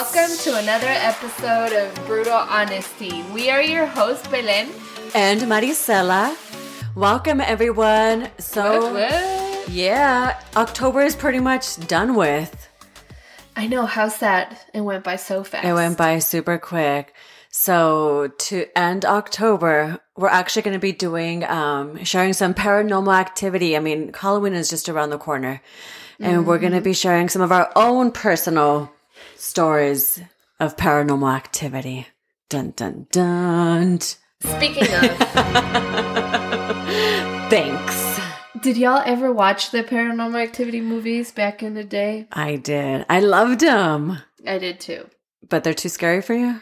Welcome to another episode of Brutal Honesty. We are your hosts, Belen. And Maricela. Welcome, everyone. So, What, what? yeah, October is pretty much done with. I know, how sad. It went by so fast. It went by super quick. So to end October, we're actually going to be doing, um, sharing some paranormal activity. I mean, Halloween is just around the corner and we're going to be sharing some of our own personal stories of paranormal activity. Dun, dun, dun. Speaking of, Thanks. did y'all ever watch the Paranormal Activity movies back in the day? I did. I loved them, I did too. but they're too scary for you.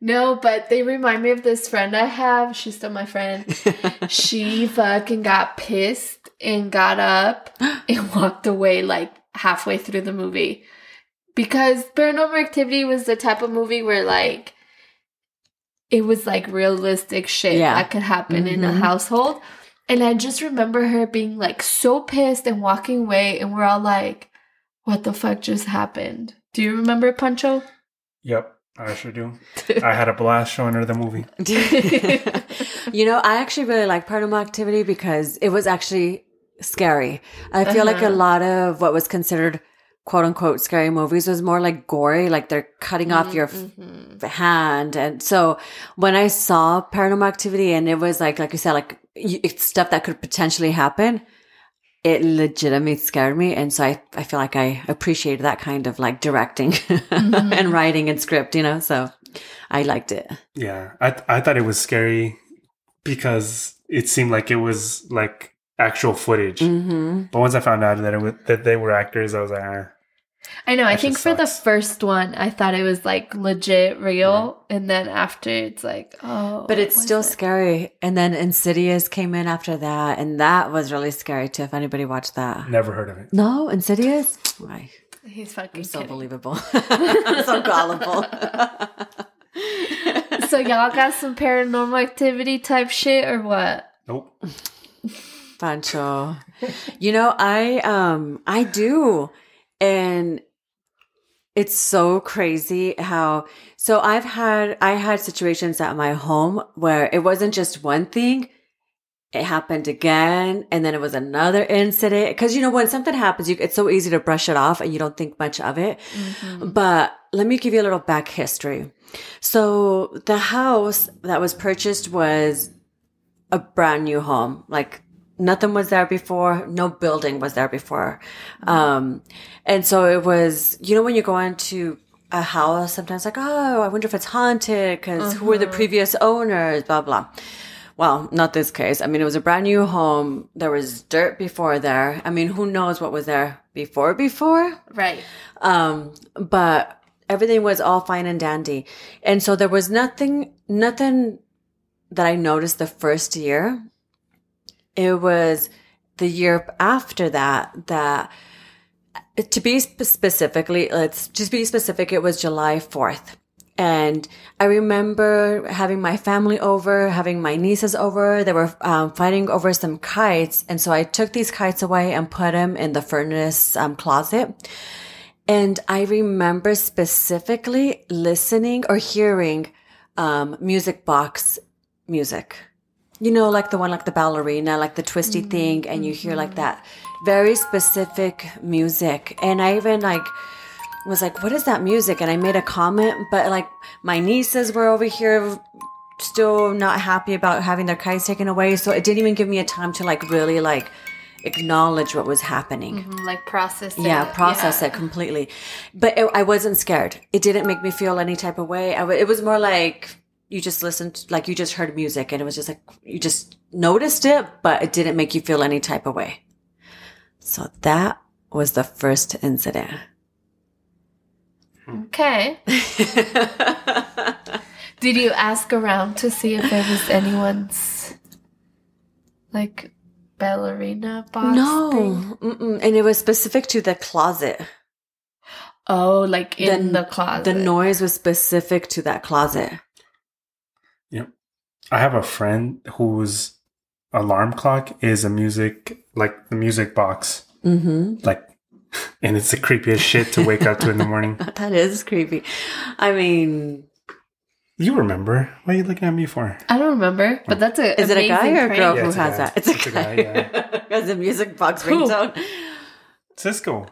No, but they remind me of this friend I have. She's still my friend. she fucking got pissed and got up and walked away like halfway through the movie. Because Paranormal Activity was the type of movie where like it was like realistic shit Yeah. that could happen in a Mhm. household. And I just remember her being like so pissed and walking away and we're all like, what the fuck just happened? Do you remember Pancho? Yep, I sure do. I had a blast showing her the movie. you know, I actually really like Paranormal Activity because it was actually scary. I feel like a Uh-huh. lot of what was considered quote unquote scary movies was more like gory, like they're cutting off your f- Mhm. hand. And so when I saw Paranormal Activity and it was like, like you said, like it's stuff that could potentially happen, it legitimately scared me. And so I, I feel like I appreciated that kind of like directing and writing and script, you know? So I liked it. Yeah, I th- I thought it was scary because it seemed like it was like actual footage. hmm But once I found out that it was, that they were actors, I was like, ah. I know. I think for the first one, I thought it was like legit real, and then after it's like, oh, But it's still it? scary. And then Insidious came in after that, and that was really scary too. If anybody watched that, never heard of it. no Insidious. Why? He's fucking I'm so kidding. believable. So gullible. so y'all got some paranormal activity type shit or what? Nope. Pancho. You know, I um I do. And it's so crazy how so I've had I had situations at my home where it wasn't just one thing. It happened again and then it was another incident cuz you know when something happens you it's so easy to brush it off and you don't think much of it. Mm-hmm. But let me give you a little back history. So the house that was purchased was a brand new home. Like nothing was there before. No building was there before. Um, and so it was, you know, when you go into a house, sometimes like, oh, I wonder if it's haunted because who were the previous owners, blah, blah. Well, not this case. I mean, it was a brand new home. There was dirt before there. I mean, who knows what was there before, before? Right. Um, but everything was all fine and dandy. And so there was nothing, nothing that I noticed the first year. It was the year after that, that to be specifically, let's just be specific. It was July 4th. And I remember having my family over, having my nieces over. They were um, fighting over some kites. And so I took these kites away and put them in the furnace um, closet. And I remember specifically listening or hearing um, music box music. You know, like the one like the ballerina, like the twisty thing, and you hear like that very specific music. And I even like was like, what is that music? And I made a comment, but like my nieces were over here still not happy about having their kites taken away. So it didn't even give me a time to like really like acknowledge what was happening. Mm, Like process it. Yeah, process Yeah. it completely. But it, I wasn't scared. It didn't make me feel any type of way. I w- it was more like you just listened, like you just heard music and it was just like you just noticed it, but it didn't make you feel any type of way. So that was the first incident. Okay. Did you ask around to see if there was anyone's like ballerina box? no, and it was specific to the closet. Oh, like in The- the, closet. The noise was specific to that closet. Yep. I have a friend whose alarm clock is a music like the music box, Mm-hmm. like and it's the creepiest shit to wake up to in the morning. That is creepy. I mean, You remember? What are you looking at me for? I don't remember, but that's a is it a guy or a girl Yeah, who a has guy. that? It's a It's a guy. guy, yeah. has a music box Who? ringtone. Cisco.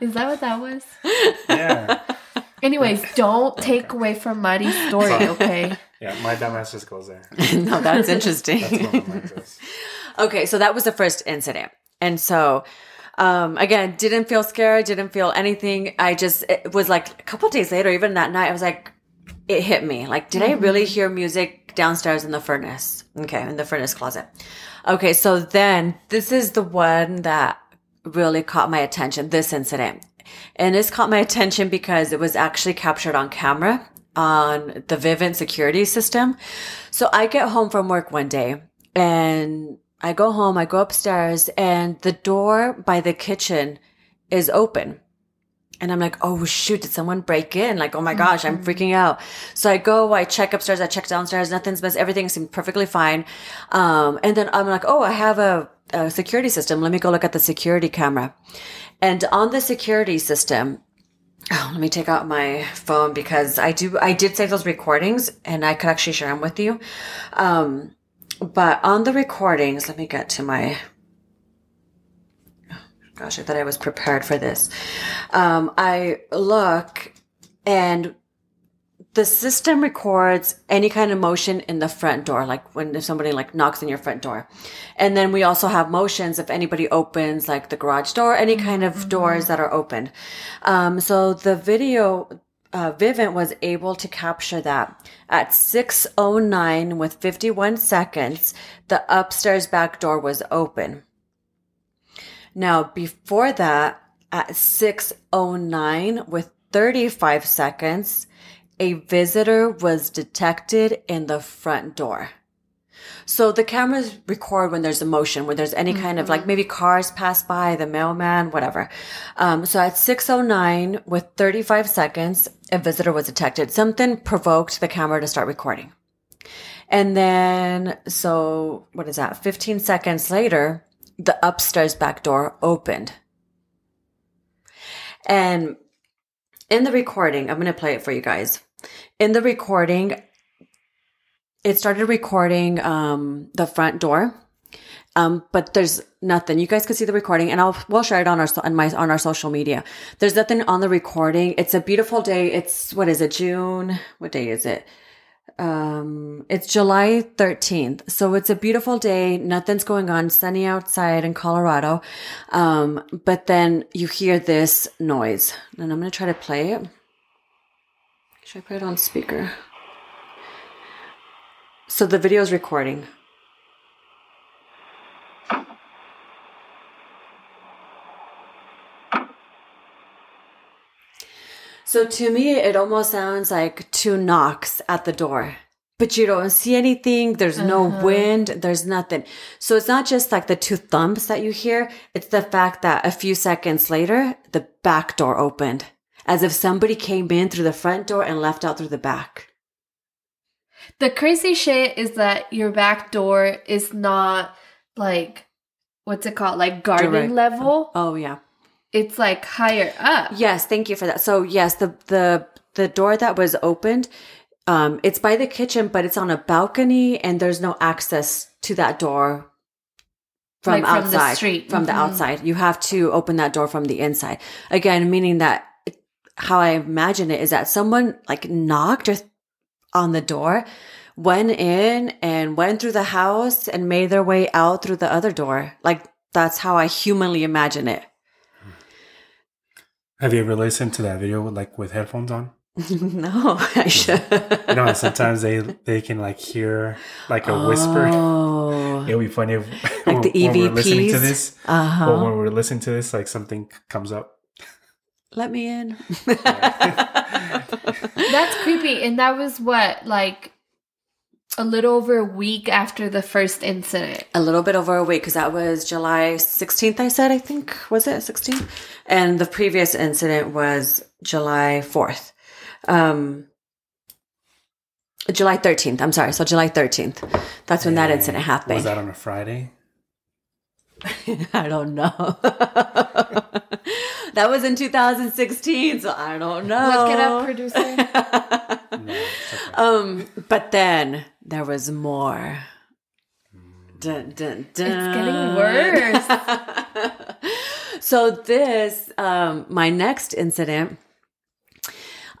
Is that what that was? Yeah. Anyways, don't take away from Marty's story, okay? Yeah, my dumbass just goes there. no, that's interesting. That's what mine goes. Okay, so that was the first incident. And so um again, didn't feel scared, didn't feel anything. I just it was like a couple days later, even that night, I was like it hit me. Like, did I really hear music downstairs in the furnace? Okay, in the furnace closet. Okay, so then this is the one that really caught my attention, this incident. And this caught my attention because it was actually captured on camera on the Vivint security system. So I get home from work one day and I go home, I go upstairs and the door by the kitchen is open. And I'm like, oh shoot, did someone break in? Like, oh my gosh, I'm freaking out. So I go, I check upstairs, I check downstairs, nothing's missed, everything seemed perfectly fine. Um, and then I'm like, oh, I have a, a security system. Let me go look at the security camera. And on the security system, oh, let me take out my phone because I do, I did save those recordings and I could actually share them with you. Um, but on the recordings, let me get to my, gosh, I thought I was prepared for this. Um, I look and the system records any kind of motion in the front door, like when if somebody like knocks in your front door. And then we also have motions if anybody opens like the garage door, any kind of doors that are opened. Um, so the video, uh, Vivint was able to capture that at 609 with 51 seconds. The upstairs back door was open. Now, before that, at 609 with 35 seconds, a visitor was detected in the front door. So the cameras record when there's a motion, when there's any kind of like maybe cars pass by, the mailman, whatever. Um, so at 609 with 35 seconds, a visitor was detected. Something provoked the camera to start recording. And then, so what is that? 15 seconds later, the upstairs back door opened. And in the recording, I'm going to play it for you guys. In the recording, it started recording um, the front door, um, but there's nothing. You guys can see the recording, and I'll we'll share it on our on my on our social media. There's nothing on the recording. It's a beautiful day. It's what is it? June? What day is it? Um, it's July 13th. So it's a beautiful day. Nothing's going on. Sunny outside in Colorado. Um, but then you hear this noise and I'm going to try to play it. Should I put it on speaker? So the video is recording. So to me, it almost sounds like two knocks at the door, but you don't see anything. There's no uh-huh. wind. There's nothing. So it's not just like the two thumps that you hear. It's the fact that a few seconds later, the back door opened as if somebody came in through the front door and left out through the back. The crazy shit is that your back door is not like what's it called? Like garden Direct. level. Oh yeah. It's like higher up. Yes, thank you for that. So yes, the the the door that was opened, um, it's by the kitchen, but it's on a balcony, and there's no access to that door from Like from the outside. street. From the Mhm. outside, you have to open that door from the inside. Again, meaning that how I imagine it is that someone like knocked or on the door, went in and went through the house and made their way out through the other door. Like that's how I humanly imagine it. Have you ever listened to that video with, like with headphones on? no, I should. You know, sometimes they they can like hear like a whisper. Oh. It'll be funny if Like the when we're listening to EVPs? this. Uh Or huh. when we're listening to this, like something comes up. Let me in. That's creepy. And that was what, like a little over a week after the first incident. a little bit over a week because that was July 16th, I said, I think. Was it 16th? And the previous incident was July 4th. Um, July 13th. I'm sorry. So July 13th. That's when that incident happened. Was that on a Friday? I don't know. that was in 2016, so I don't know. Look it up, producer. No, okay. Um, but then there was more. Dun, dun, dun. It's getting worse. so this, um, my next incident,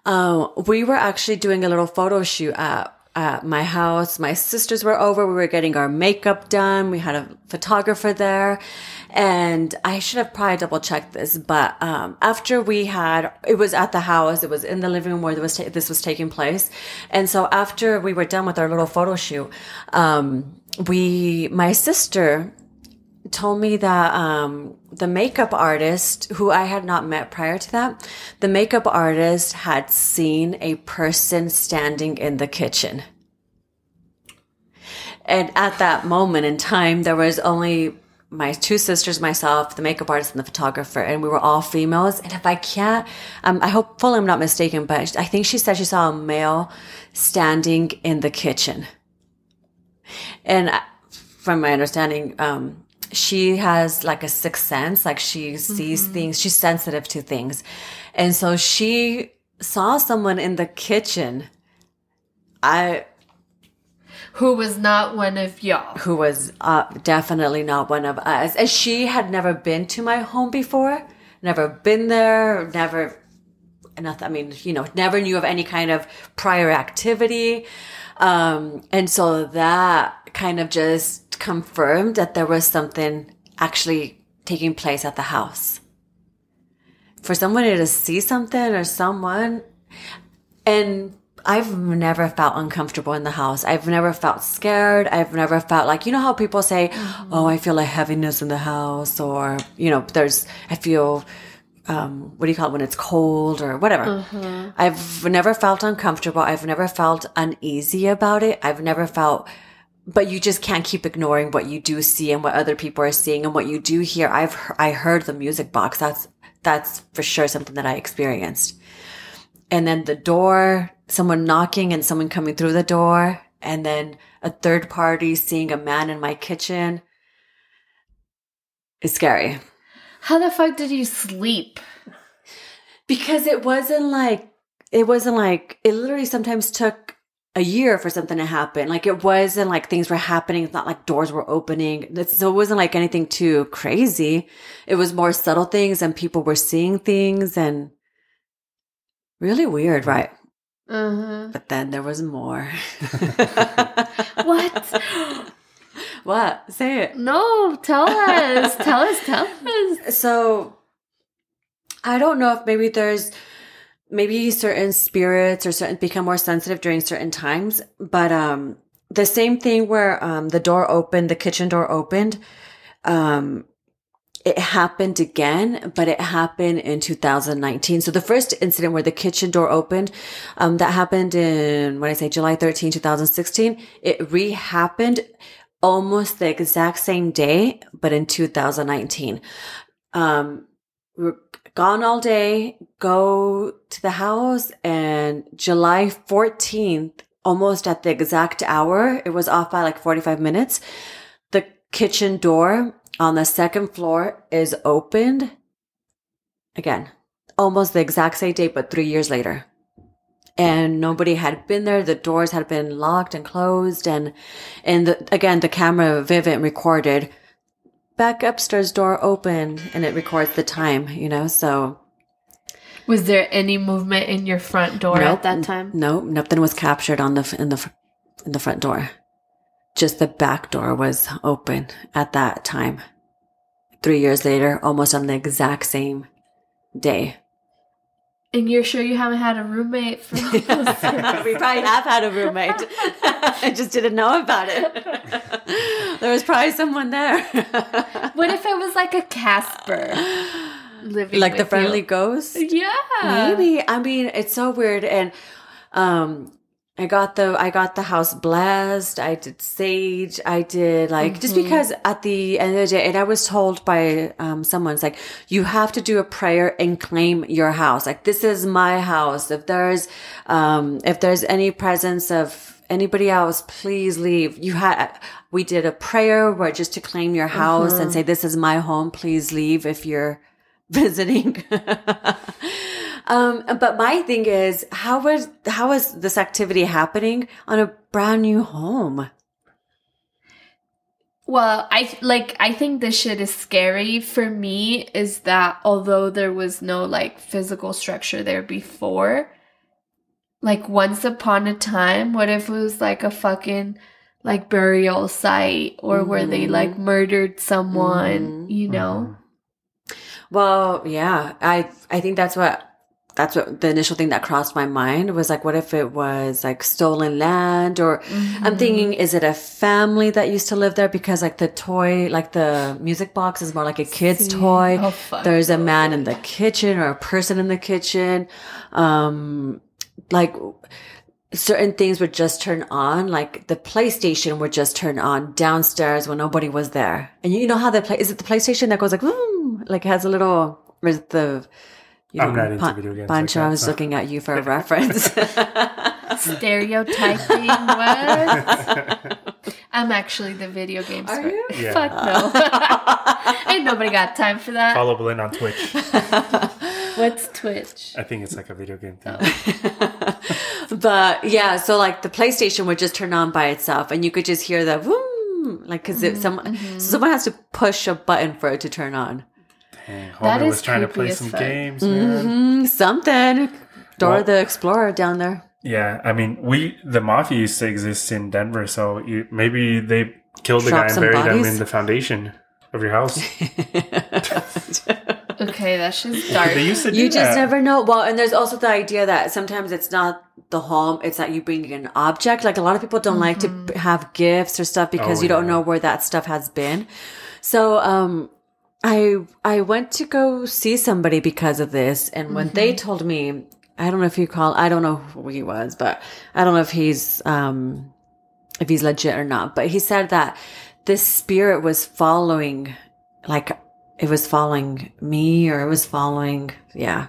uh, we were actually doing a little photo shoot at, at my house. My sisters were over. We were getting our makeup done. We had a photographer there. And I should have probably double checked this, but, um, after we had, it was at the house, it was in the living room where was, ta- this was taking place. And so after we were done with our little photo shoot, um, we, my sister told me that um, the makeup artist, who I had not met prior to that, the makeup artist had seen a person standing in the kitchen. And at that moment in time, there was only my two sisters, myself, the makeup artist, and the photographer, and we were all females. And if I can't, um, I hopefully I'm not mistaken, but I think she said she saw a male standing in the kitchen. And from my understanding, um, she has like a sixth sense, like she sees things, she's sensitive to things. And so she saw someone in the kitchen. I, Who was not one of y'all. who was uh, definitely not one of us. And she had never been to my home before, never been there, never, nothing, I mean, you know, never knew of any kind of prior activity. Um, and so that kind of just confirmed that there was something actually taking place at the house. For somebody to see something or someone, and I've never felt uncomfortable in the house. I've never felt scared. I've never felt like, you know how people say, Oh, I feel a heaviness in the house or, you know, there's, I feel, um, what do you call it when it's cold or whatever. I've never felt uncomfortable. I've never felt uneasy about it. I've never felt, but you just can't keep ignoring what you do see and what other people are seeing and what you do hear. I've, I heard the music box. That's, that's for sure something that I experienced and then the door, someone knocking and someone coming through the door, and then a third party seeing a man in my kitchen. It's scary How the fuck did you sleep? because it wasn't like, it wasn't like, it literally sometimes took a year for something to happen. Like it wasn't like things were happening. It's not like doors were opening. It's- So it wasn't like anything too crazy. It was more subtle things and people were seeing things and really weird, right? Uh But then there was more. What? what? Say it. No, tell us. tell us. Tell us. So I don't know if maybe there's maybe certain spirits or certain become more sensitive during certain times, but um the same thing where um the door opened, the kitchen door opened, um it happened again, but it happened in 2019. So the first incident where the kitchen door opened, um, that happened in, when I say, July 13, 2016. It re-happened almost the exact same day, but in 2019. Um, gone all day, go to the house and July 14th, almost at the exact hour, it was off by like 45 minutes. The kitchen door on the second floor is opened again, almost the exact same date, but three years later. And nobody had been there. The doors had been locked and closed. And, and the, again, the camera Vivint recorded back upstairs door opened and it records the time, you know, so Was there any movement in your front door Nope. at that time? no, nothing was captured on the, in the, in the front door. Just the back door was open at that time. Three years later, almost on the exact same day. And you're sure you haven't had a roommate for we probably have had a roommate. I just didn't know about it. there was probably someone there. What if it was like a Casper living like the friendly you? ghost? Yeah. Maybe. I mean, it's so weird. And um I got the I got the house blessed. I did sage. I did like just because at the end of the day, and I was told by um someone's like, you have to do a prayer and claim your house. Like this is my house. If there's um if there's any presence of anybody else, please leave. You had, we did a prayer where just to claim your house and say, this is my home. Please leave if you're visiting. um, but my thing is, how was, how was this activity happening on a brand new home? Well, I like I think this shit is scary for me is that although there was no like physical structure there before, like once upon a time, what if it was like a fucking like burial site or where they mm-hmm. like murdered someone, mm-hmm. you know? Mm-hmm. Well, yeah, I I think that's what that's what the initial thing that crossed my mind was like, what if it was like stolen land? Or I'm thinking, is it a family that used to live there? Because like the toy, like the music box is more like a kid's toy. Oh, There's a man in the kitchen or a person in the kitchen. Um, like certain things would just turn on, like the PlayStation would just turn on downstairs when nobody was there. And you know how the play, is it the PlayStation that goes like, boom, like has a little, or is it the, you I'm not into video games like Pancho, that, I was so. looking at you for a reference. Stereotyping what? I'm actually the video game Are per- you? Yeah. Fuck no. Ain't nobody got time for that. Follow Belen on Twitch. What's Twitch? I think it's like a video game thing. but yeah, so like the PlayStation would just turn on by itself and you could just hear the boom, like because Mm-hmm, if someone, so someone has to push a button for it to turn on. Dang, That Homer was trying to creepy play as some fuck. games, man. Mm, something. Dora Well- the Explorer down there. Yeah, I mean, we the mafia used to exist in Denver, so you, maybe they killed the guy and some buried him in the foundation of your house. Okay, that's just dark. they used to do You just that. never know. Well, and there's also the idea that sometimes it's not the home, it's that you bring an object. Like a lot of people don't like to have gifts or stuff because Oh, you don't yeah. know where that stuff has been. So, um, I, I went to go see somebody because of this. And when they told me, I don't know if you call, I don't know who he was, but I don't know if he's, um, if he's legit or not, but he said that this spirit was following, like it was following me or it was following, yeah.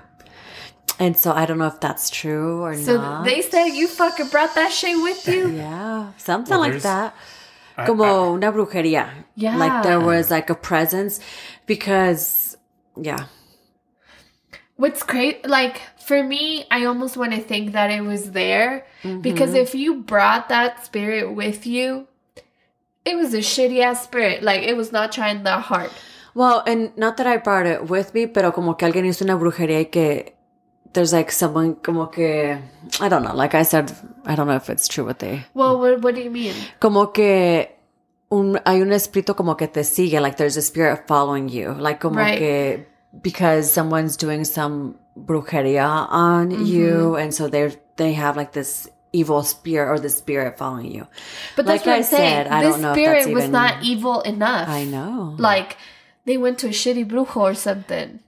And so I don't know if that's true or so not. So they said you fucking brought that shit with you? yeah, something Well, like that. Como una brujería. Yeah. Like there was like a presence because, yeah. What's great, like for me, I almost want to think that it was there because mm-hmm. if you brought that spirit with you, it was a shitty ass spirit. Like it was not trying that hard. Well, and not that I brought it with me, pero como que alguien hizo una brujería y que there's like someone como que, I don't know, like I said, I don't know if it's true what they, Well, what, what do you mean? como que un, hay un espíritu como que te sigue, like there's a spirit following you, like como Right. que because someone's doing some brujeria on Mm-hmm. you, and so they they have like this evil spirit or the spirit following you. But that's Like what I I'm saying. said, I this don't know if spirit that's was even- not evil enough. I know. Like they went to a shitty brujo or something.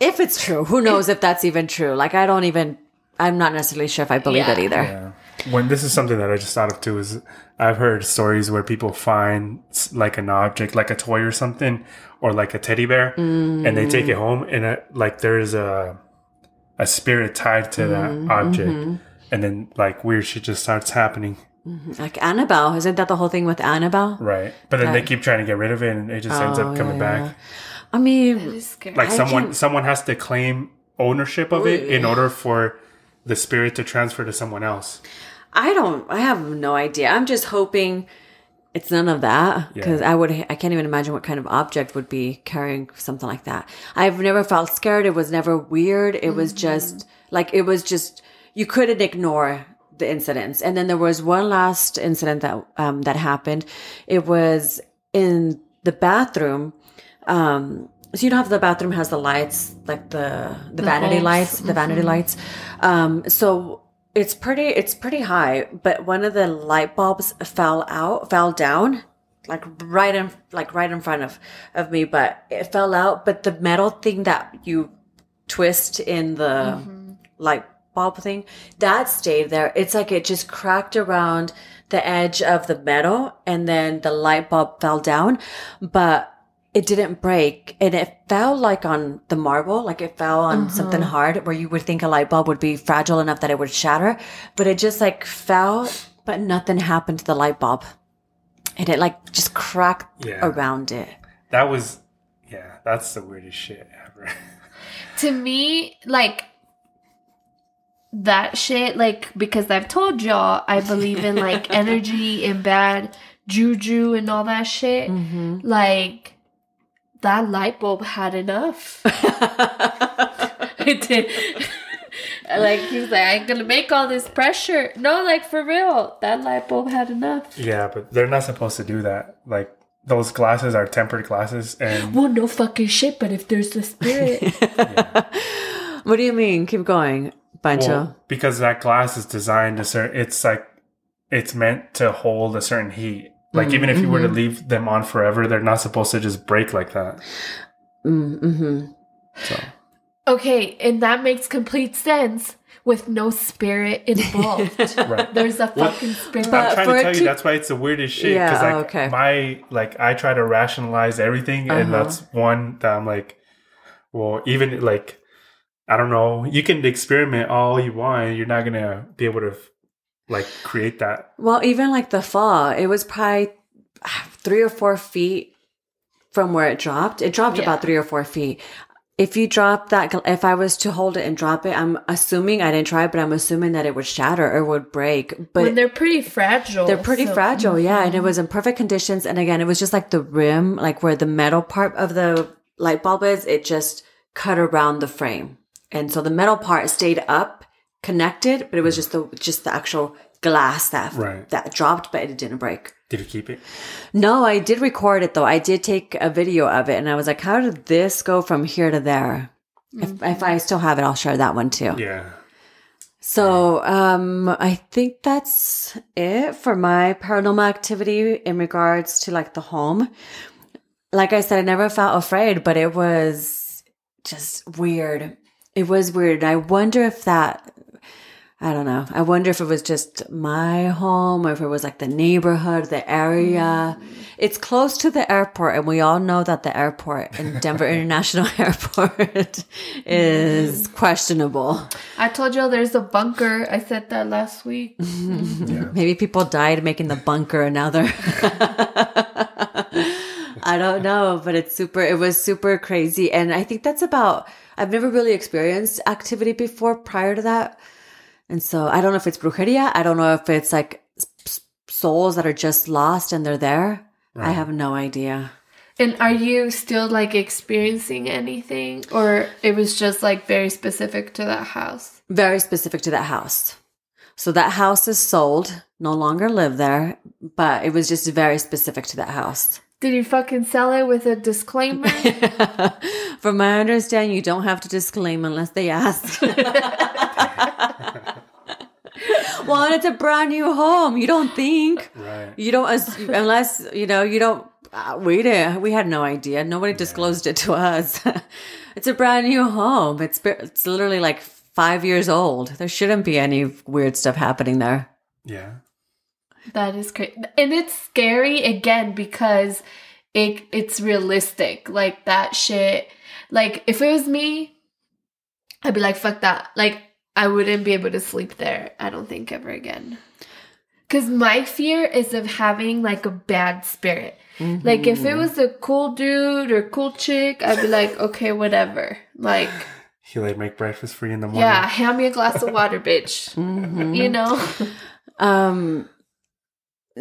If it's true, who knows if that's even true? Like I don't even. I'm not necessarily sure if I believe it either. Yeah. When this is something that I just thought of too is I've heard stories where people find like an object, like a toy or something, or like a teddy bear, and they take it mm. home, and it, like there's a a spirit tied to that mm-hmm. object, mm-hmm. and then like weird shit just starts happening. Mm-hmm. Like Annabelle, isn't that the whole thing with Annabelle? Right, but then they keep trying to get rid of it, and it just ends Oh, up coming yeah, back. I mean, scary. Like I someone can- someone has to claim ownership of it in order for the spirit to transfer to someone else. I don't. I have no idea. I'm just hoping it's none of that because I would. I can't even imagine what kind of object would be carrying something like that. I've never felt scared. It was never weird. It was just like it was just you couldn't ignore the incidents. And then there was one last incident that um, that happened. It was in the bathroom. Um, so you know how the bathroom has the lights, like the the, vanity bulbs. lights, the vanity lights. Um, so it's pretty it's pretty high, but one of the light bulbs fell out, fell down, like right in like right in front of of me. But it fell out. But the metal thing that you twist in the light bulb thing that stayed there. It's like it just cracked around the edge of the metal, and then the light bulb fell down, but it didn't break and it fell like on the marble like it fell on mm-hmm. something hard where you would think a light bulb would be fragile enough that it would shatter but it just like fell but nothing happened to the light bulb. And it like just cracked Yeah. around it. That was, yeah, that's the weirdest shit ever. to me, like that shit, like because I've told y'all I believe in like energy and bad juju and all that shit. Mm-hmm. Like that light bulb had enough. it did. like he's like, I'm gonna make all this pressure. No, like for real, that light bulb had enough. yeah, but they're not supposed to do that. Like, those glasses are tempered glasses, and Well, no fucking shit. But if there's the spirit, what do you mean? Keep going, Pancho. well, because that glass is designed to certain, it's like, it's meant to hold a certain heat. Like, even if you were to leave them on forever, they're not supposed to just break like that. mm-hmm. So, okay, and that makes complete sense with no spirit involved. right. There's a fucking spirit. But I'm trying to tell you that's why it's the weirdest shit. Yeah, Because like oh, okay. my like I try to rationalize everything, and Uh-huh. that's one that I'm like, well, even like I don't know. You can experiment all you want. You're not gonna be able to like create that. Well, even like the fall, it was probably ah, three or four feet from where it dropped. It dropped Yeah. about three or four feet. If you drop that, if I was to hold it and drop it, I'm assuming I didn't try, but I'm assuming that it would shatter or would break. But when they're pretty fragile. They're pretty so- fragile, yeah. And it was in perfect conditions. And again, it was just like the rim, like where the metal part of the light bulb is, it just cut around the frame. And so the metal part stayed up, connected, but it was just the just the actual glass that Right. that dropped, but it didn't break. Did you keep it? No, I did record it though. I did take a video of it, and I was like, "How did this go from here to there?" If, if I still have it, I'll share that one too. Yeah. So, um, I think that's it for my paranormal activity in regards to like the home. Like I said, I never felt afraid, but it was just weird. It was weird. I wonder if that, I don't know. I wonder if it was just my home or if it was like the neighborhood, the area. Mm. It's close to the airport, and we all know that the airport in Denver International Airport is mm. questionable. I told y'all there's a bunker. I said that last week. Mm-hmm. Maybe people died making the bunker and now they're. I don't know, but it's super, it was super crazy. And I think that's about, I've never really experienced activity before prior to that. And so I don't know if it's brujeria. I don't know if it's like s- s- souls that are just lost and they're there. I have no idea. And are you still like experiencing anything, or it was just like very specific to that house? Very specific to that house. So that house is sold, no longer live there, but it was just very specific to that house. Did you fucking sell it with a disclaimer? From my understanding, you don't have to disclaim unless they ask. well, and it's a brand new home. You don't think Right. you don't as- unless you know you don't. Uh, we did. We had no idea. Nobody disclosed it to us. it's a brand new home. It's it's literally like five years old. There shouldn't be any weird stuff happening there. Yeah. that is crazy, and it's scary again because it it's realistic. Like that shit. Like if it was me, I'd be like, fuck that. Like I wouldn't be able to sleep there. I don't think ever again. Cause my fear is of having like a bad spirit. Like if it was a cool dude or cool chick, I'd be like, okay, whatever. Like, He like make breakfast for you in the morning. yeah, hand me a glass of water, bitch. You know? Um.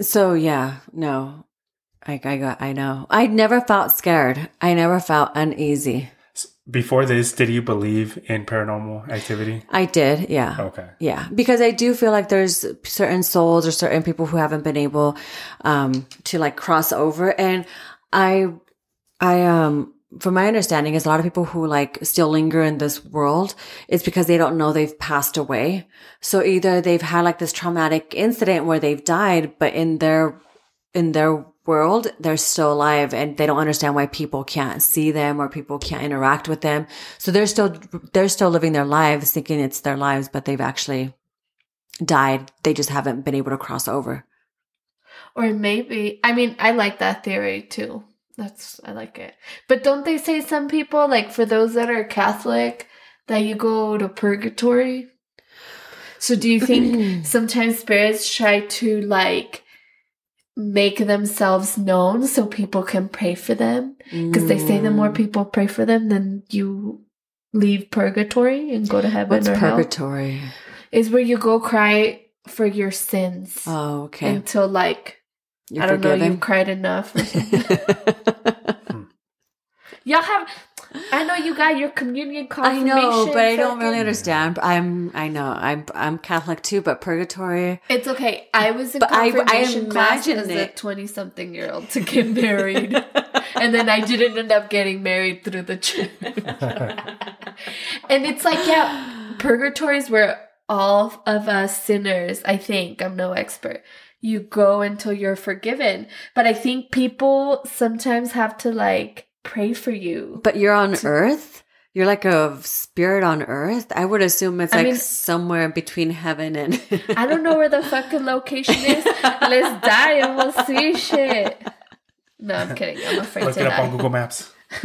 So yeah, no, I I got I know. I never felt scared. I never felt uneasy. Before this, did you believe in paranormal activity? I did, yeah. Okay. Yeah, because I do feel like there's certain souls or certain people who haven't been able um to like cross over and I I um from my understanding is a lot of people who like still linger in this world it's because they don't know they've passed away. So either they've had like this traumatic incident where they've died but in their in their world they're still alive and they don't understand why people can't see them or people can't interact with them. So they're still they're still living their lives thinking it's their lives but they've actually died. They just haven't been able to cross over. Or maybe, I mean, I like that theory too. That's, I like it. But don't they say some people, like for those that are Catholic, that you go to purgatory? So do you think sometimes spirits try to like make themselves known so people can pray for them? Because they say the Mm. more people pray for them, then you leave purgatory and go to heaven What's or hell. purgatory? Is where you go cry for your sins Oh, okay. until like You're I don't know you've cried enough. Y'all have. I know you got your communion confirmation. I know, but I don't really understand. I'm, I know, I'm, I'm Catholic too, but purgatory. It's okay. I was in But I- I confirmation class imagine as a twenty-something year old to get married, and then I didn't end up getting married through the church. and it's like, yeah, purgatory is where all of us sinners. I think I'm no expert. You go until you're forgiven, but I think people sometimes have to like pray for you. But you're on Earth. You're like a spirit on Earth. I would assume it's I like mean- somewhere between heaven and. I don't know where the fucking location is. Let's die and we'll see shit. No, I'm kidding. I'm afraid Look to it up on. Google Maps.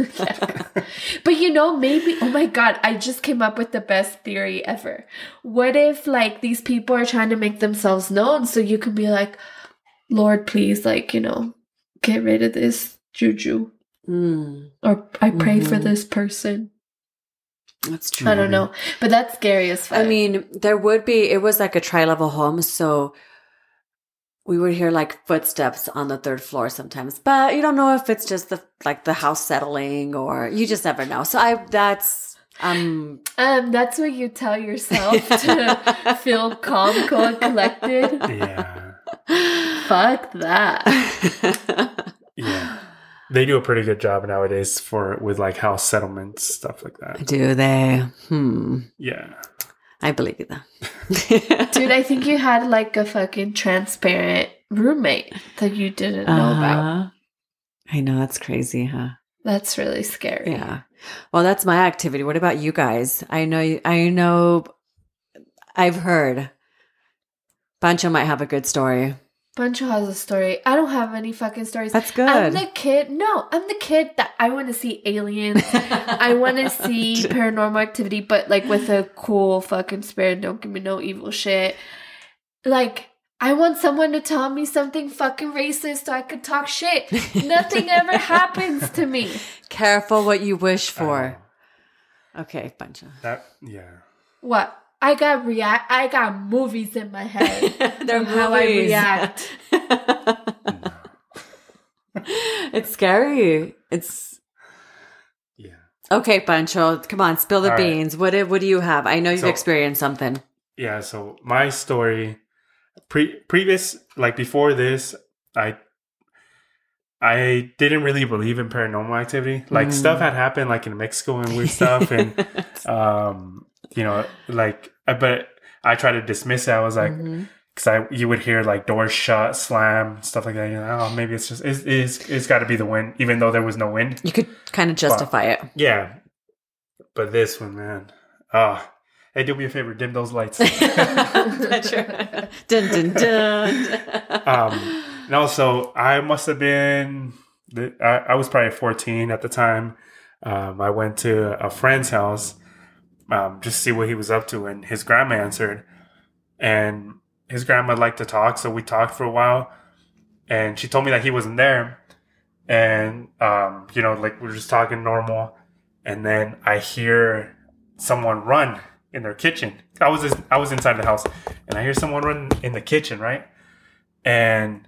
But you know, maybe, oh my God, I just came up with the best theory ever. What if, like, these people are trying to make themselves known so you can be like, Lord, please, like, you know, get rid of this juju. Mm, Or I pray for Mhm. this person. that's true. I don't know. But that's scary as fuck. I mean, there would be, it was like a tri level home. So we would hear like footsteps on the third floor sometimes, but you don't know if it's just the, like the house settling or you just never know. So I, that's, um, um, that's what you tell yourself to feel calm, cool, and collected. Yeah. Fuck that. Yeah. They do a pretty good job nowadays for with like house settlements, stuff like that. Do they? Hmm. Yeah. I believe you Dude, Dude, I think you had like a fucking transparent roommate that you didn't know about. Uh-huh. I know that's crazy, huh? That's really scary. Yeah. Well, that's my activity. What about you guys? I know. you- I know. I've heard. Pancho might have a good story. Pancho has a story. I don't have any fucking stories. That's good. I'm the kid. No, I'm the kid that I want to see aliens. I want to see paranormal activity, but like with a cool fucking spirit. Don't give me no evil shit. Like, I want someone to tell me something fucking racist so I could talk shit. Nothing ever happens to me. Careful what you wish for. Uh, okay, Pancho. that yeah. What? I got react. I got movies in my head. They're of how I react. it's scary. It's Yeah. okay, Pancho. Come on, spill the All right. beans. What do- what do you have? I know you've So- experienced something. Yeah, so my story pre previous like before this, I I didn't really believe in paranormal activity. Like Mm. stuff had happened like in Mexico and weird stuff and um you know like I- but I tried to dismiss it. I was like Mhm. cuz I you would hear like doors shut, slam, stuff like that. You know, oh, maybe it's just it's it's, it's got to be the wind even though there was no wind. you could kind of justify it. Yeah. But this one, man. Ah. hey, do me a favor, dim those lights. dun, dun, dun. um, no, so I must have been, I, I was probably 14 at the time. Um, I went to a friend's house um, just see what he was up to, and his grandma answered. And his grandma liked to talk, so we talked for a while. And she told me that he wasn't there. And, um, you know, like we are just talking normal. And then I hear someone run in their kitchen. I was just, I was inside the house, and I hear someone run in the kitchen, right? And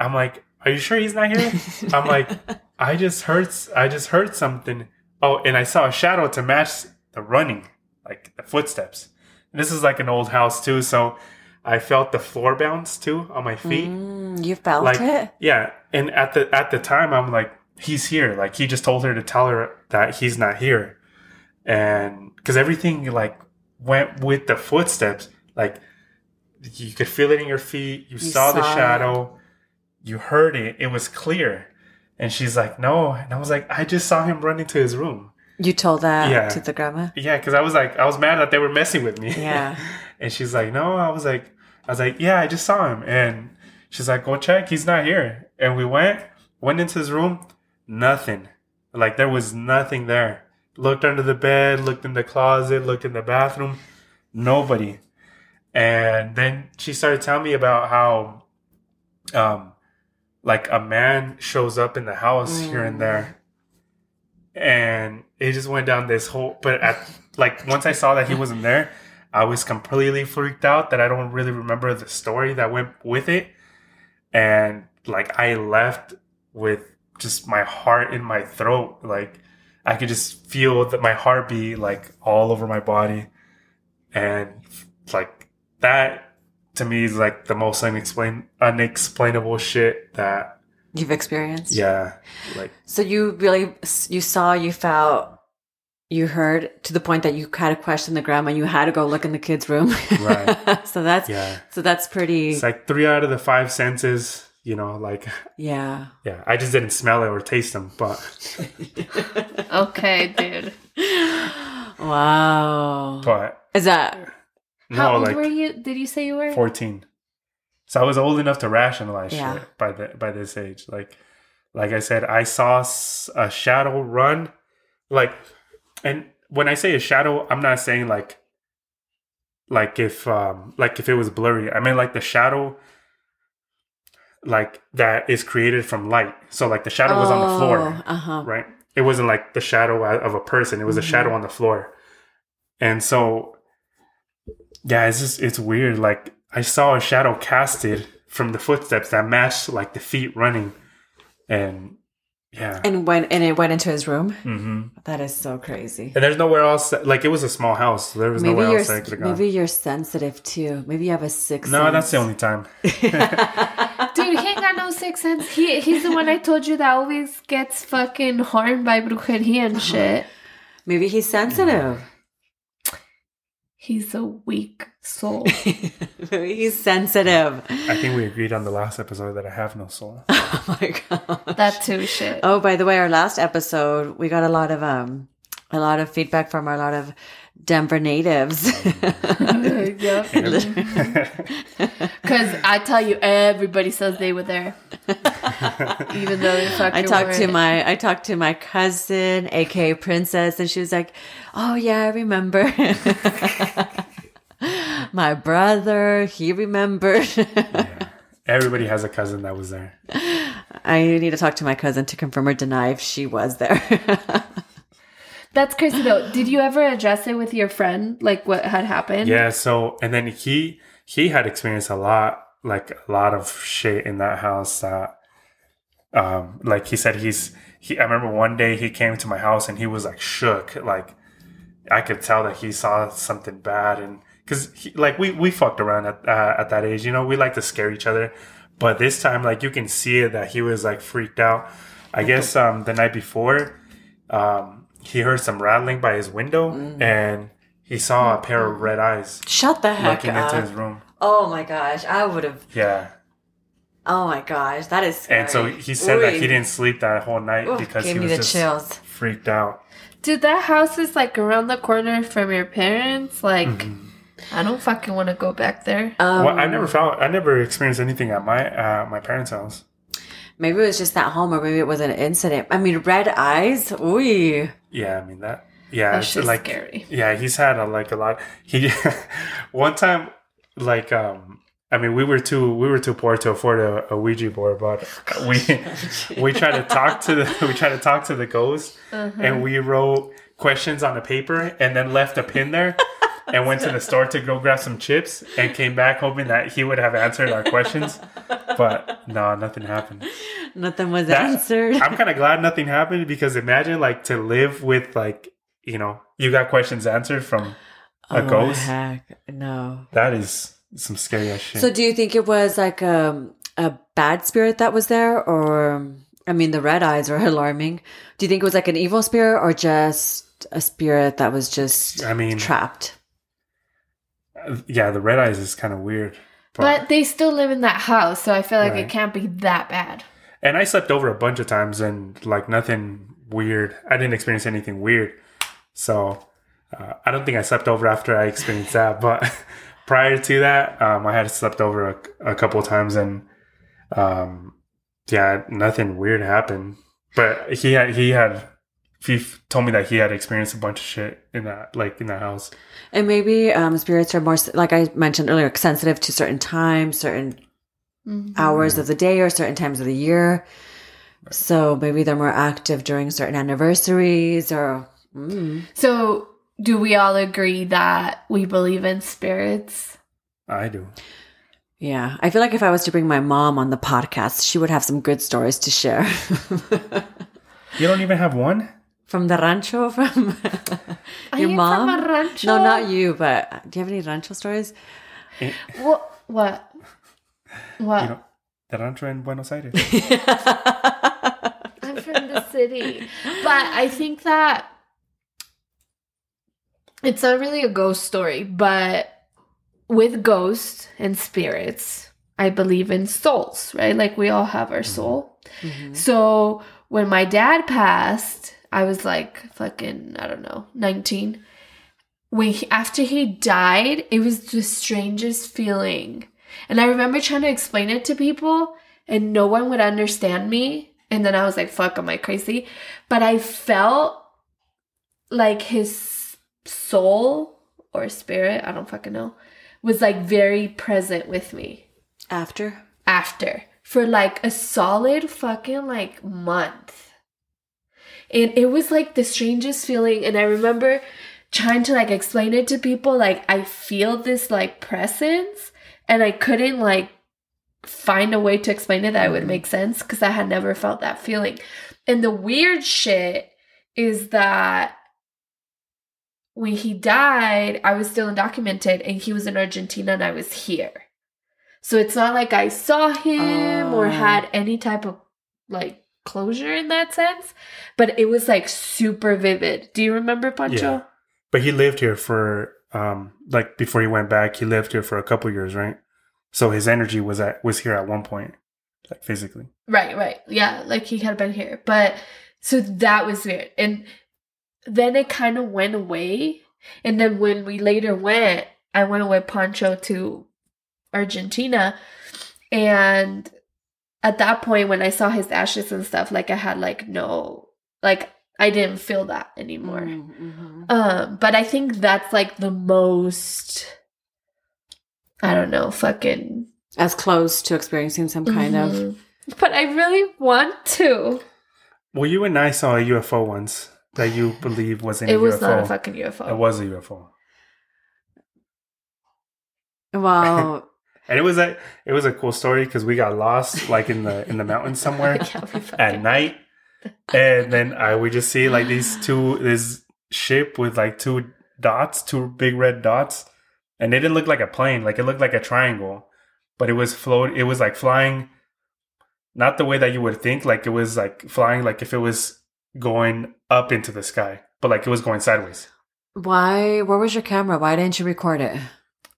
I'm like, "Are you sure he's not here?" I'm like, "I just heard, I just heard something." Oh, and I saw a shadow to match the running, like the footsteps. And this is like an old house too, so I felt the floor bounce too on my feet. Mm, you felt like it? yeah and at the at the time i'm like he's here. Like he just told her to tell her that he's not here. And because everything like went with the footsteps. Like you could feel it in your feet. You, saw, the saw it. shadow. You heard it. It was clear. And she's like no. And i was like i just saw him run into his room You told that Yeah. to the grandma? yeah because i was like i was mad that they were messing with me Yeah. and she's like, no, I was like, I was like, yeah, I just saw him. And she's like, go check. He's not here. And we went, went into his room, nothing. Like there was nothing there. Looked under the bed, looked in the closet, looked in the bathroom, nobody. And then she started telling me about how, um, like a man shows up in the house here and there, and it just went down this whole. But at like once I saw that he wasn't there, I was completely freaked out that I don't really remember the story that went with it, and like I left with just my heart in my throat, like I could just feel that my heartbeat like all over my body, and like that to me is like the most unexplain unexplainable shit that You've experienced? yeah like So you really, you saw, you felt, you heard to the point that you had to question the grandma. You had to go look in the kids' room. Right. so that's, yeah so that's pretty, it's like three out of the five senses you know like yeah. yeah I just didn't smell it or taste them but Okay, dude. Wow. but Is that, no How old like were you? Did you say you were? 14 so i was old enough to rationalize Yeah. shit by the by this age like like i said i saw a shadow run like and when i say a shadow i'm not saying like like if um like if it was blurry i mean like the shadow like that is created from light so like the shadow was on the floor Uh huh. right? It wasn't like the shadow of a person; it was a shadow on the floor. And so, yeah, it's just it's weird. Like I saw a shadow casted from the footsteps that matched like the feet running, and yeah, And went, and it went into his room. hmm That is so crazy. and there's nowhere else. Like it was a small house; there was Maybe nowhere you're, else I could have gone. maybe you're sensitive too. Maybe you have a sixth no, sense. that's the only time. Dude, he ain't got no sixth sense. He he's the one I told you that always gets fucking harmed by brujeria and shit. Maybe he's sensitive. He's a weak soul. He's sensitive. I think we agreed on the last episode that I have no soul. Oh my god. That too shit. Oh, by the way, our last episode, we got a lot of um a lot of feedback from a lot of Denver natives. yep. Because I tell you, everybody says they were there, even though they fucking. I talked to my I talked to my cousin, aka Princess, and she was like, "Oh yeah, I remember." my brother, he remembered. Everybody has a cousin that was there. I need to talk to my cousin to confirm or deny if she was there. That's crazy though. Did you ever address it with your friend, like what had happened? Yeah, so and then he he had experienced a lot like a lot of shit in that house that um like he said he's he I remember one day he came to my house and he was like shook like I could tell that he saw something bad and cuz like we we fucked around at uh, at that age you know we like to scare each other but this time like you can see it that he was like freaked out I guess um the night before um he heard some rattling by his window and he saw a pair of red eyes Shut the heck looking into his room. Oh my gosh, I would have. Yeah. Oh my gosh, that is. Scary. And so he said that he didn't sleep that whole night Ooh, because gave he me was the just chills. freaked out. Dude, that house is like around the corner from your parents. Like, Mm-hmm. I don't fucking want to go back there. Um, well, I never found I never experienced anything at my uh, my parents' house. Maybe it was just that home, or maybe it was an incident. I mean, red eyes. Ooh. Yeah, I mean that. Yeah, That's it's like scary. yeah, he's had a, like a lot. He one time like um I mean we were too we were too poor to afford a, a Ouija board, but we we tried to talk to the we tried to talk to the ghost, and we wrote questions on a paper and then left a pin there. And went to the store to go grab some chips and came back hoping that he would have answered our questions. But no, nothing happened. Nothing was That- answered. I'm kind of glad nothing happened because imagine like to live with like you know you got questions answered from a oh, ghost. Heck, no. That is some scary ass shit. So, do you think it was like um, a bad spirit that was there, or I mean, the red eyes are alarming. Do you think it was like an evil spirit, or just a spirit that was just I mean, trapped? Yeah, the red eyes is kind of weird. But they still live in that house, so I feel like Right. it can't be that bad. and I slept over a bunch of times and like nothing weird. I didn't experience anything weird. So uh, I don't think I slept over after I experienced that. But prior to that, um, I had slept over a, a couple of times and um, yeah, nothing weird happened. But he had he had he f- told me that he had experienced a bunch of shit in that like in that house. And maybe um, spirits are more, like I mentioned earlier, sensitive to certain times, certain Mhm. hours of the day, or certain times of the year. So maybe they're more active during certain anniversaries or. Mm. So, do we all agree that we believe in spirits? I do. Yeah. I feel like if I was to bring my mom on the podcast, she would have some good stories to share. You don't even have one. From the rancho, from your am mom? From a rancho. No, not you, but do you have any rancho stories? What? What? What? You know, the rancho in Buenos Aires. I'm from the city. But I think that it's not really a ghost story, but with ghosts and spirits, I believe in souls, right? Like we all have our soul. Mhm. So when my dad passed, I was like fucking, I don't know, 19. When he, after he died, it was the strangest feeling. And I remember trying to explain it to people and no one would understand me. And then I was like, fuck, am I crazy? But I felt like his soul or spirit, I don't fucking know, was like very present with me After? after for like a solid fucking like month. And it was like the strangest feeling. And I remember trying to like explain it to people like I feel this like presence and I couldn't like find a way to explain it that would make sense because I had never felt that feeling. And the weird shit is that when he died, I was still undocumented and he was in Argentina and I was here. So it's not like I saw him or Oh. had any type of like closure in that sense, but it was like super vivid. Do you remember Pancho? Yeah. But he lived here for um like before he went back, he lived here for a couple years, right? So his energy was at was here at one point, like physically. Right, right. Yeah, like he had been here. But so that was weird. And then it kind of went away. And then when we later went, I went with Pancho to Argentina. And at that point, when I saw his ashes and stuff, like I had like no, like I didn't feel that anymore. Mhm. Um, but I think that's like the most, I don't know, fucking As close to experiencing some kind of. Mhm. But I really want to. Well, you and I saw a UFO once that you believe was an It was UFO. not a fucking UFO. It was a UFO, Well, and it was a it was a cool story because we got lost like in the in the mountains somewhere Yeah, at night, and then I we just see like these two this ship with like two dots, two big red dots, and it didn't look like a plane, like it looked like a triangle, but it was float. It was like flying, not the way that you would think. Like it was like flying, like if it was going up into the sky, but like it was going sideways. why? Where was your camera? Why didn't you record it?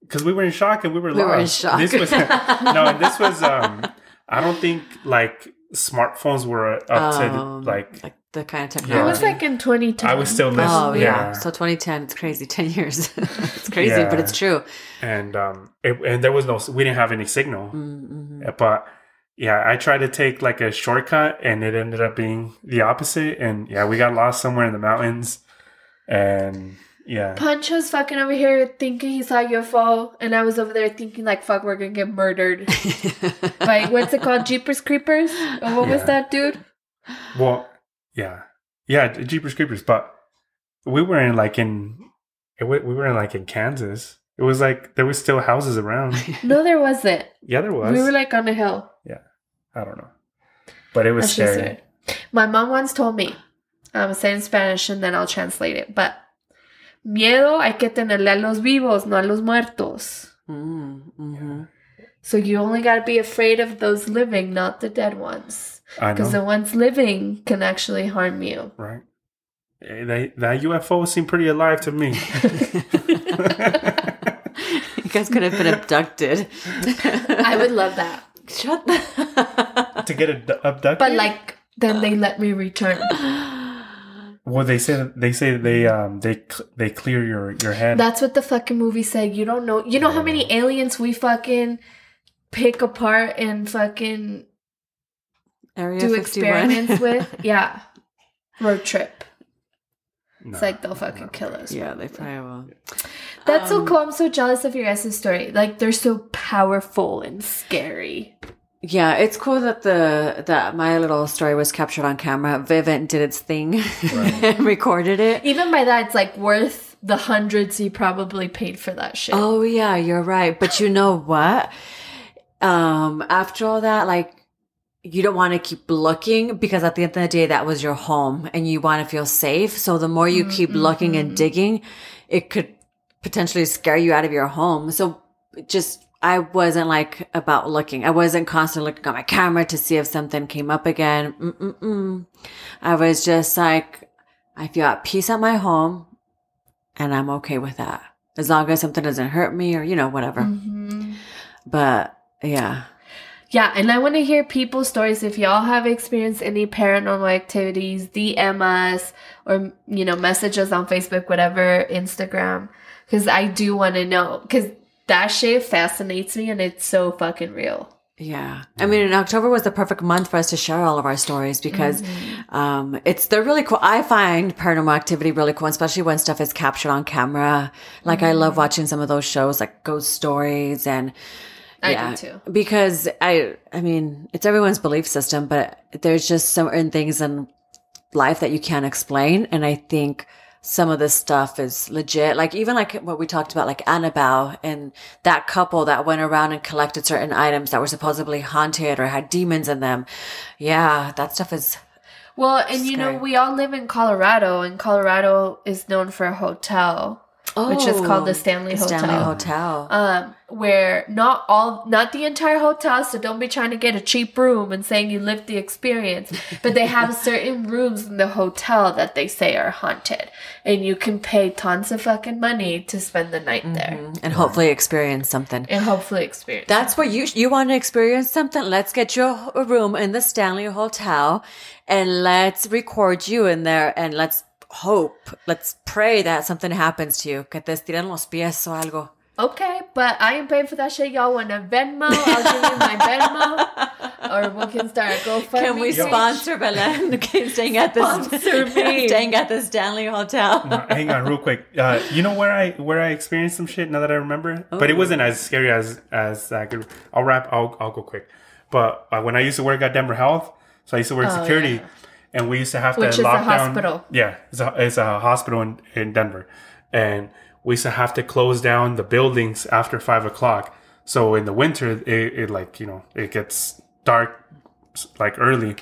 Because we were in shock and we were We lost. were in shock. This was no, and this was um. I don't think like smartphones were up to Um, like like the kind of technology. It was like in 2010. I was still listening. Oh yeah. yeah. So 2010, it's crazy. 10 years. it's crazy, but it's true. and um it, and there was no we didn't have any signal Mm-hmm. but yeah i tried to take like a shortcut and it ended up being the opposite and yeah we got lost somewhere in the mountains and yeah Pancho's fucking over here thinking he saw a UFO, and I was over there thinking like, "Fuck, we're gonna get murdered." by what's it called, Jeepers Creepers? Or what was that dude? well yeah yeah jeepers creepers but we were in like in we were in like in kansas it was like there was still houses around No, there wasn't. yeah there was We were like on a hill. Yeah, I don't know but it was That's scary. My mom once told me, I'm saying Spanish and then I'll translate it, but miedo hay que tenerle a los vivos, no a los muertos. mm-hmm. So you only got to be afraid of those living, not the dead ones. Because the ones living can actually harm you. right Eh, they, that ufo seemed pretty alive to me you guys could have been abducted. I would love that. Shut the. to get ad- abducted But like, then they let me return. Well, they say that they say that they um they they clear your your head. That's what the fucking movie said. You don't know. You know how many aliens we fucking pick apart and fucking Area do 51. experiments with? Yeah. Road trip. It's like they'll fucking kill us. Yeah, they probably will. That's so cool. I'm so jealous of your guys' story. Like they're so powerful and scary. Yeah, it's cool that the that my little story was captured on camera. Vivint did its thing and recorded it. Even by that, it's like worth the hundreds you probably paid for that shit. Oh yeah, you're right. But you know what? Um, after all that, like you don't want to keep looking because at the end of the day, that was your home and you want to feel safe. So the more you keep looking and digging, it could potentially scare you out of your home. So just, I wasn't like about looking. I wasn't constantly looking at my camera to see if something came up again. Mm-mm-mm. I was just like, I feel at peace at my home and I'm okay with that. As long as something doesn't hurt me or, you know, whatever. Mm-hmm. But yeah. Yeah, and I want to hear people's stories. If y'all have experienced any paranormal activities, DM us or, you know, message us on Facebook, whatever, Instagram. Because I do want to know. Because that shit fascinates me and it's so fucking real. Yeah. I mean, October was the perfect month for us to share all of our stories because um, it's, they're really cool. I find paranormal activity really cool, especially when stuff is captured on camera. Like, I love watching some of those shows like Ghost Stories and, I do too. Because I, I mean, it's everyone's belief system, but there's just certain things in life that you can't explain. And I think some of this stuff is legit. Like even like what we talked about, like Annabelle and that couple that went around and collected certain items that were supposedly haunted or had demons in them. Yeah, that stuff is Well, and you know, we all live in Colorado, and Colorado is known for a hotel, which is called the Stanley Hotel. Stanley Hotel. um, where not all, not the entire hotel, so don't be trying to get a cheap room and saying you lived the experience. But they have certain rooms in the hotel that they say are haunted, and you can pay tons of fucking money to spend the night there and hopefully experience something. and hopefully experience. That's what you you want to experience something. Let's get you a room in the Stanley Hotel, and let's record you in there, and let's hope, let's pray that something happens to you. Que te estiren los pies o algo. Okay, but I am paying for that shit. Y'all want to Venmo? I'll give you my Venmo, or we can start a GoFundMe. Can we page. sponsor Belen? staying at this Sponsor me. staying at the Stanley Hotel. Hang on, real quick. Uh, you know where I where I experienced some shit now that I remember, but it wasn't as scary as as I could. I'll wrap. I'll I'll go quick. But uh, when I used to work at Denver Health, so I used to work security, and we used to have Which to is a lock down. hospital. Yeah, it's a, it's a hospital in, in Denver, and we used to have to close down the buildings after five o'clock. So in the winter, it, it like you know it gets dark like early,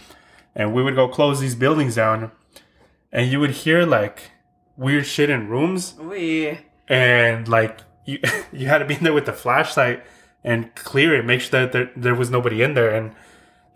and we would go close these buildings down, and you would hear like weird shit in rooms, We and like you you had to be in there with the flashlight and clear it, make sure that there, there was nobody in there, and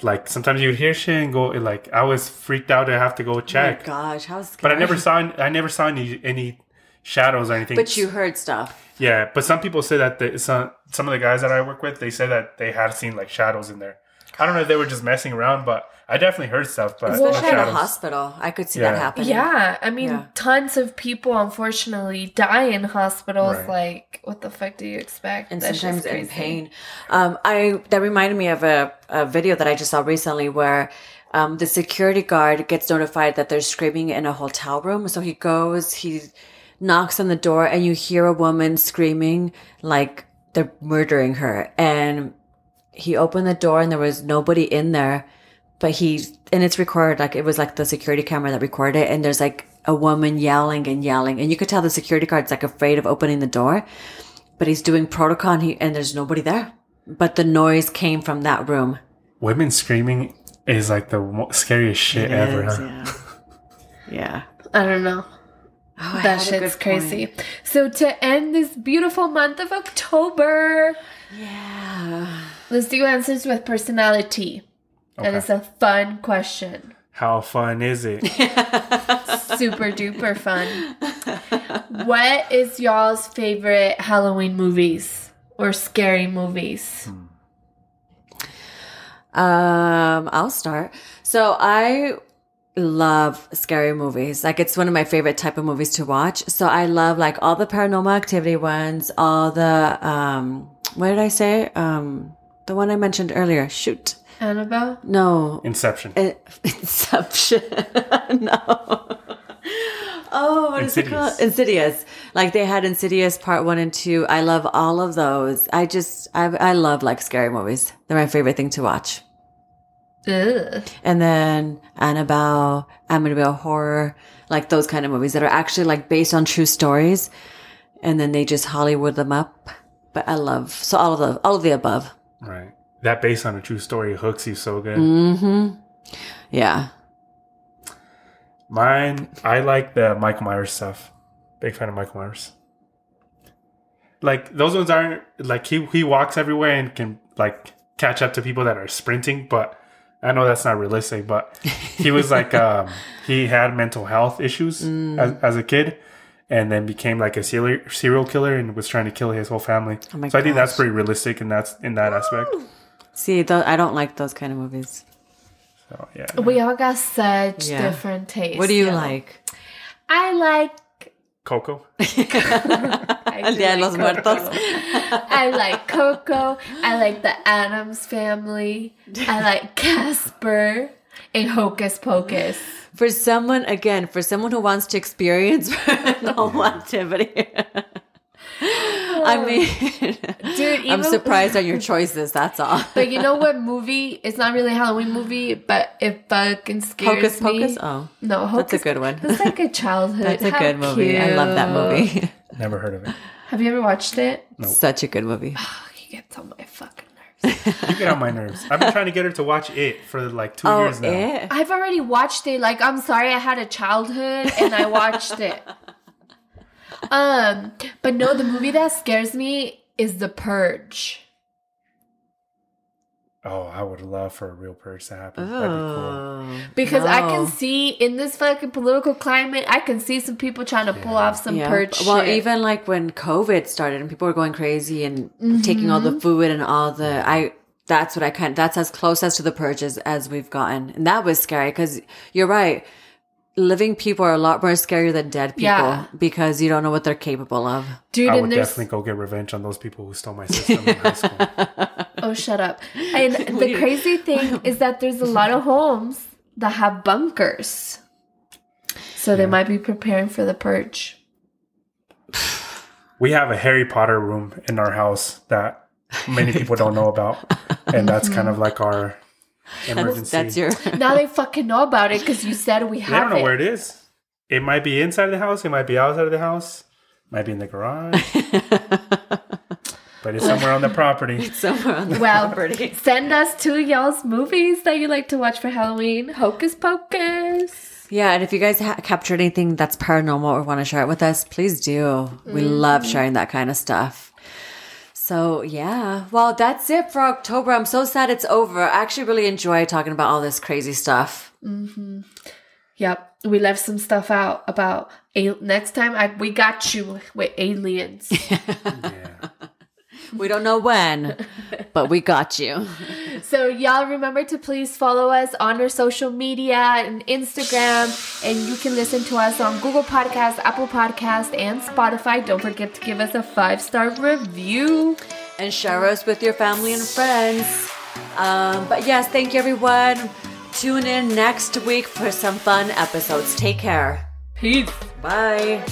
like sometimes you would hear shit and go like I was freaked out I have to go check. oh my gosh, how scary. but I never saw I never saw any any shadows or anything. But you heard stuff. yeah, but some people say that the, some some of the guys that I work with they say that they had seen like shadows in there. I don't know if they were just messing around, but I definitely heard stuff. But Especially at a hospital, I could see Yeah. that happening. Yeah, I mean, Yeah. tons of people unfortunately die in hospitals. Right. Like, what the fuck do you expect? and That sometimes in pain. Um, I that reminded me of a, a video that I just saw recently where um, the security guard gets notified that there's screaming in a hotel room. So he goes, he knocks on the door, and you hear a woman screaming like they're murdering her. And he opened the door, and there was nobody in there. But he and it's recorded like it was like the security camera that recorded it, and there's like a woman yelling and yelling, and you could tell the security guard's like afraid of opening the door but he's doing protocol and, he, and there's nobody there. But the noise came from that room. Women screaming is like the scariest shit ever. huh? yeah. yeah. I don't know. Oh, That shit's crazy. point. So to end this beautiful month of October, Yeah. let's do answers with personality. And Okay. it's a fun question. How fun is it? Super duper fun. What is y'all's favorite Halloween movies or scary movies? Um, I'll start. So I love scary movies. Like it's one of my favorite type of movies to watch. So I love like all the paranormal activity ones, all the um what did I say? Um the one I mentioned earlier. Shoot. Annabelle? No. Inception. In- Inception. no. Oh, what is it Insidious. called? Insidious. Like they had Insidious part one and two. I love all of those. I just, I, I love like scary movies. They're my favorite thing to watch. Ugh. And then Annabelle, Amityville Horror, like those kind of movies that are actually like based on true stories. And then they just Hollywood them up. But I love, so all of the, all of the above. Right. That based on a true story hooks you so good. Mm-hmm. Yeah. Mine, I like the Michael Myers stuff. Big fan of Michael Myers. Like those ones aren't like he he walks everywhere and can like catch up to people that are sprinting, but I know that's not realistic. But he was like um, he had mental health issues as, as a kid, and then became like a serial serial killer and was trying to kill his whole family. Oh my so I think that's pretty realistic, and that's in that aspect. See, th- I don't like those kind of movies. So yeah, We all got such Yeah. different tastes. What do you yo. like? I like. Coco. I El do Día de like los Muertos. I like Coco. I like the Addams family. I like Casper and Hocus Pocus. For someone, again, for someone who wants to experience paranormal activity. I mean, Dude, I'm surprised on your choices. That's all. But you know what movie? It's not really a Halloween movie, but it fucking scares Hocus me. Pocus. Oh, No, Hocus, that's a good one. That's like a childhood. That's a How good movie. I love that movie. Never heard of it. Have you ever watched it? Such a good movie. Oh, he gets on my fucking nerves. You get on my nerves. I've been trying to get her to watch it for like two Oh, years now. it. I've already watched it. Like, I'm sorry, I had a childhood and I watched it. Um, but no, the movie that scares me is The Purge. Oh, I would love for a real purge to happen. That'd be cool. Oh, Because I can see in this fucking political climate, I can see some people trying to pull off some Yeah. purge Well, shit. even like when COVID started and people were going crazy and taking all Mm-hmm. the food and all the I. That's what I kind. That's as close as to the purges as we've gotten, and that was scary because you're right. Living people are a lot more scarier than dead people Yeah. because you don't know what they're capable of. Dude, I would there's definitely go get revenge on those people who stole my system in high school. Oh, shut up. And the crazy thing is that there's a lot of homes that have bunkers. So they might be preparing for the purge. We have a Harry Potter room in our house that many people don't know about, and that's kind of like our emergency. That's your. Now they fucking know about it because you said we They have don't know it. where it is. It might be inside the house. It might be outside of the house. Might be in the garage. but it's somewhere on the property. somewhere on the Well, property. send us to y'all's movies that you like to watch for Halloween. Hocus Pocus. Yeah, and if you guys ha- captured anything that's paranormal or want to share it with us, please do. We mm-hmm. love sharing that kind of stuff. So, yeah. Well, that's it for October. I'm so sad it's over. I actually really enjoy talking about all this crazy stuff. Mm-hmm. Yep, we left some stuff out about al- next time. I we got you with aliens. Yeah. We don't know when, but we got you. So y'all remember to please follow us on our social media and Instagram, and you can listen to us on Google Podcast, Apple Podcast, and Spotify. Don't forget to give us a five star review. And share us with your family and friends. Um, but yes, thank you, everyone. Tune in next week for some fun episodes. Take care. Peace. Bye.